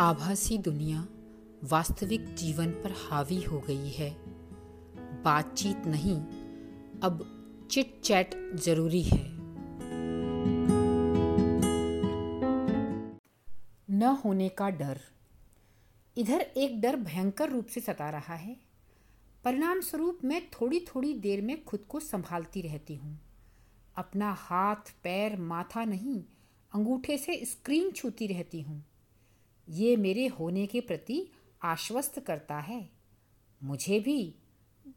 आभासी दुनिया वास्तविक जीवन पर हावी हो गई है। बातचीत नहीं, अब चिट चैट ज़रूरी है। न होने का डर। इधर एक डर भयंकर रूप से सता रहा है। परिणाम स्वरूप मैं थोड़ी थोड़ी देर में खुद को संभालती रहती हूँ। अपना हाथ, पैर, माथा नहीं, अंगूठे से स्क्रीन छूती रहती हूँ। ये मेरे होने के प्रति आश्वस्त करता है। मुझे भी,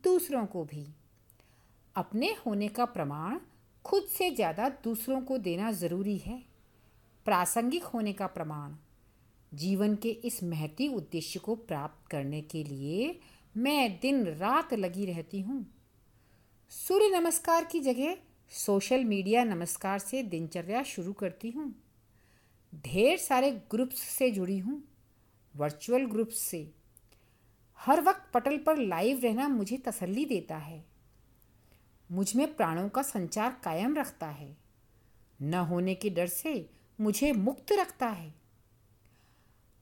दूसरों को भी। अपने होने का प्रमाण खुद से ज़्यादा दूसरों को देना ज़रूरी है। प्रासंगिक होने का प्रमाण, जीवन के इस महती उद्देश्य को प्राप्त करने के लिए मैं दिन रात लगी रहती हूँ। सूर्य नमस्कार की जगह सोशल मीडिया नमस्कार से दिनचर्या शुरू करती हूँ। ढेर सारे ग्रुप्स से जुड़ी हूँ वर्चुअल ग्रुप्स से। हर वक्त पटल पर लाइव रहना मुझे तसल्ली देता है। मुझमें प्राणों का संचार कायम रखता है। न होने के डर से मुझे मुक्त रखता है।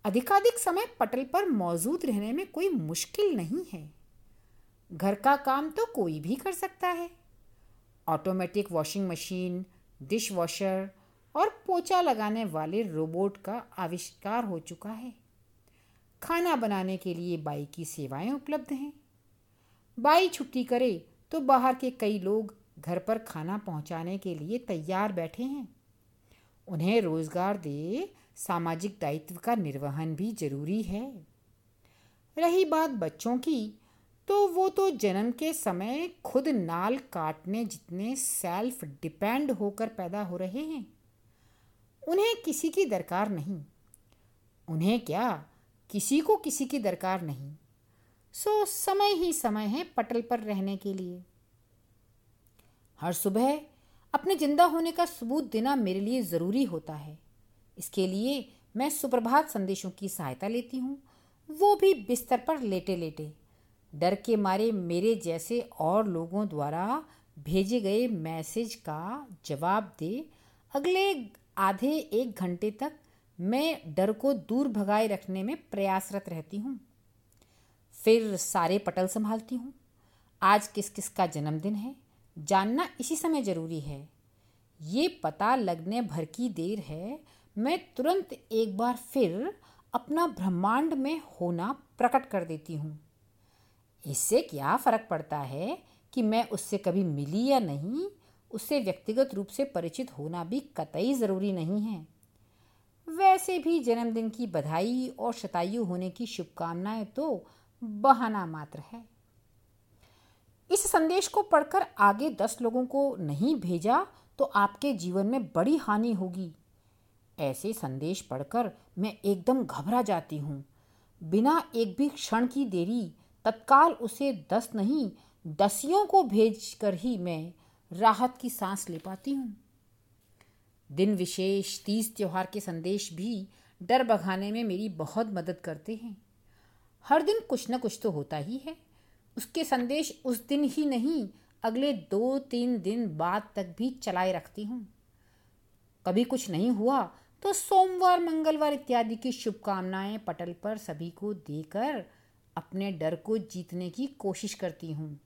अधिकाधिक समय पटल पर मौजूद रहने में कोई मुश्किल नहीं है। घर का काम तो कोई भी कर सकता है। Automatic washing machine dish washer और पोछा लगाने वाले रोबोट का आविष्कार हो चुका है। खाना बनाने के लिए बाई की सेवाएँ उपलब्ध हैं। बाई छुट्टी करे तो बाहर के कई लोग घर पर खाना पहुँचाने के लिए तैयार बैठे हैं। उन्हें रोज़गार दे सामाजिक दायित्व का निर्वहन भी ज़रूरी है। रही बात बच्चों की तो वो तो जन्म के समय खुद नाल काटने जितने सेल्फ डिपेंड होकर पैदा हो रहे हैं। उन्हें किसी की दरकार नहीं। उन्हें क्या किसी को किसी की दरकार नहीं? सो समय ही समय है पटल पर रहने के लिए। हर सुबह अपने ज़िंदा होने का सबूत देना मेरे लिए ज़रूरी होता है। इसके लिए मैं सुप्रभात संदेशों की सहायता लेती हूँ। वो भी बिस्तर पर लेटे लेटे डर के मारे मेरे जैसे और लोगों द्वारा भेजे गए मैसेज का जवाब दे अगले आधे एक घंटे तक मैं डर को दूर भगाए रखने में प्रयासरत रहती हूँ। फिर सारे पटल संभालती हूँ। आज किस किस का जन्मदिन है, जानना इसी समय ज़रूरी है। ये पता लगने भर की देर है, मैं तुरंत एक बार फिर अपना ब्रह्मांड में होना प्रकट कर देती हूँ। इससे क्या फ़र्क पड़ता है कि मैं उससे कभी मिली या नहीं उससे व्यक्तिगत रूप से परिचित होना भी कतई ज़रूरी नहीं है। वैसे भी जन्मदिन की बधाई और शतायु होने की शुभकामनाएँ तो बहाना मात्र है। इस संदेश को पढ़कर आगे दस लोगों को नहीं भेजा तो आपके जीवन में बड़ी हानि होगी। ऐसे संदेश पढ़कर मैं एकदम घबरा जाती हूँ। बिना एक भी क्षण की देरी, तत्काल उसे दस नहीं, दसियों को भेजकर ही मैं राहत की सांस ले पाती हूँ। दिन विशेष तीज त्यौहार के संदेश भी डर भगाने में मेरी बहुत मदद करते हैं। हर दिन कुछ न कुछ तो होता ही है। उसके संदेश उस दिन ही नहीं, अगले दो तीन दिन बाद तक भी चलाए रखती हूँ। कभी कुछ नहीं हुआ तो सोमवार, मंगलवार इत्यादि की शुभकामनाएँ पटल पर सभी को देकर अपने डर को जीतने की कोशिश करती हूँ।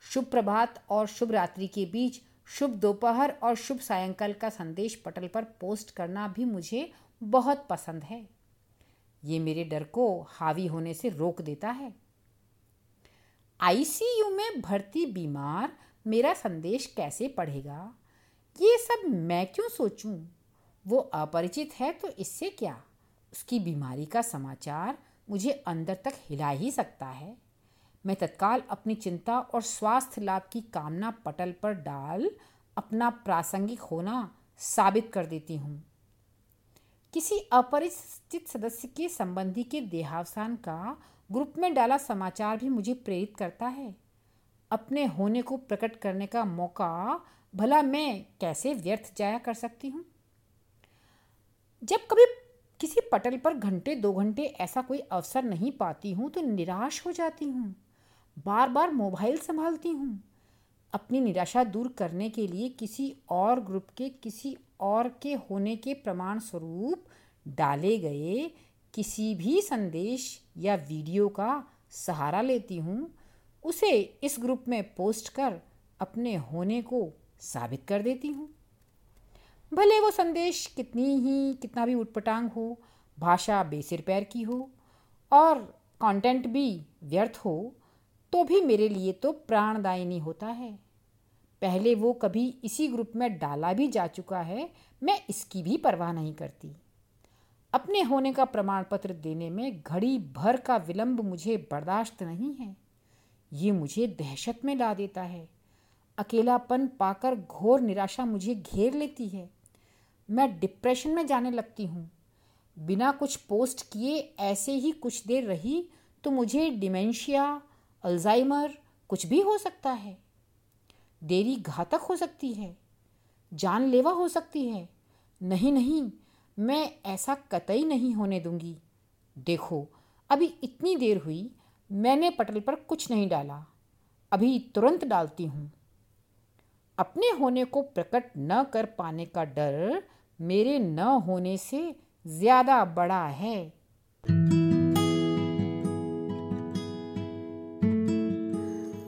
शुभ प्रभात और शुभ रात्रि के बीच शुभ दोपहर और शुभ सायंकाल का संदेश पटल पर पोस्ट करना भी मुझे बहुत पसंद है। ये मेरे डर को हावी होने से रोक देता है। आईसीयू में भर्ती बीमार मेरा संदेश कैसे पढ़ेगा? ये सब मैं क्यों सोचूं? वो अपरिचित है तो इससे क्या? उसकी बीमारी का समाचार मुझे अंदर तक हिला ही सकता है। मैं तत्काल अपनी चिंता और स्वास्थ्य लाभ की कामना पटल पर डाल अपना प्रासंगिक होना साबित कर देती हूँ। किसी अपरिचित सदस्य के संबंधी के देहावसान का ग्रुप में डाला समाचार भी मुझे प्रेरित करता है। अपने होने को प्रकट करने का मौका भला मैं कैसे व्यर्थ जाया कर सकती हूँ? जब कभी किसी पटल पर घंटे दो घंटे ऐसा कोई अवसर नहीं पाती हूँ तो निराश हो जाती हूँ। बार बार मोबाइल संभालती हूँ। अपनी निराशा दूर करने के लिए किसी और ग्रुप के, किसी और के होने के प्रमाण स्वरूप डाले गए किसी भी संदेश या वीडियो का सहारा लेती हूँ। उसे इस ग्रुप में पोस्ट कर अपने होने को साबित कर देती हूँ। भले वो संदेश कितनी ही, कितना भी उटपटांग हो, भाषा बेसिर पैर की हो और कंटेंट भी व्यर्थ हो तो भी मेरे लिए तो प्राणदायिनी होता है। पहले वो कभी इसी ग्रुप में डाला भी जा चुका है, मैं इसकी भी परवाह नहीं करती। अपने होने का प्रमाण पत्र देने में घड़ी भर का विलंब मुझे बर्दाश्त नहीं है। ये मुझे दहशत में ला देता है। अकेलापन पाकर घोर निराशा मुझे घेर लेती है। मैं डिप्रेशन में जाने लगती हूँ। बिना कुछ पोस्ट किए ऐसे ही कुछ देर रही तो मुझे डिमेंशिया अल्जाइमर कुछ भी हो सकता है। देरी घातक हो सकती है, जानलेवा हो सकती है। नहीं नहीं, मैं ऐसा कतई नहीं होने दूँगी। देखो, अभी इतनी देर हुई, मैंने पटल पर कुछ नहीं डाला। अभी तुरंत डालती हूँ। अपने होने को प्रकट न कर पाने का डर मेरे न होने से ज़्यादा बड़ा है।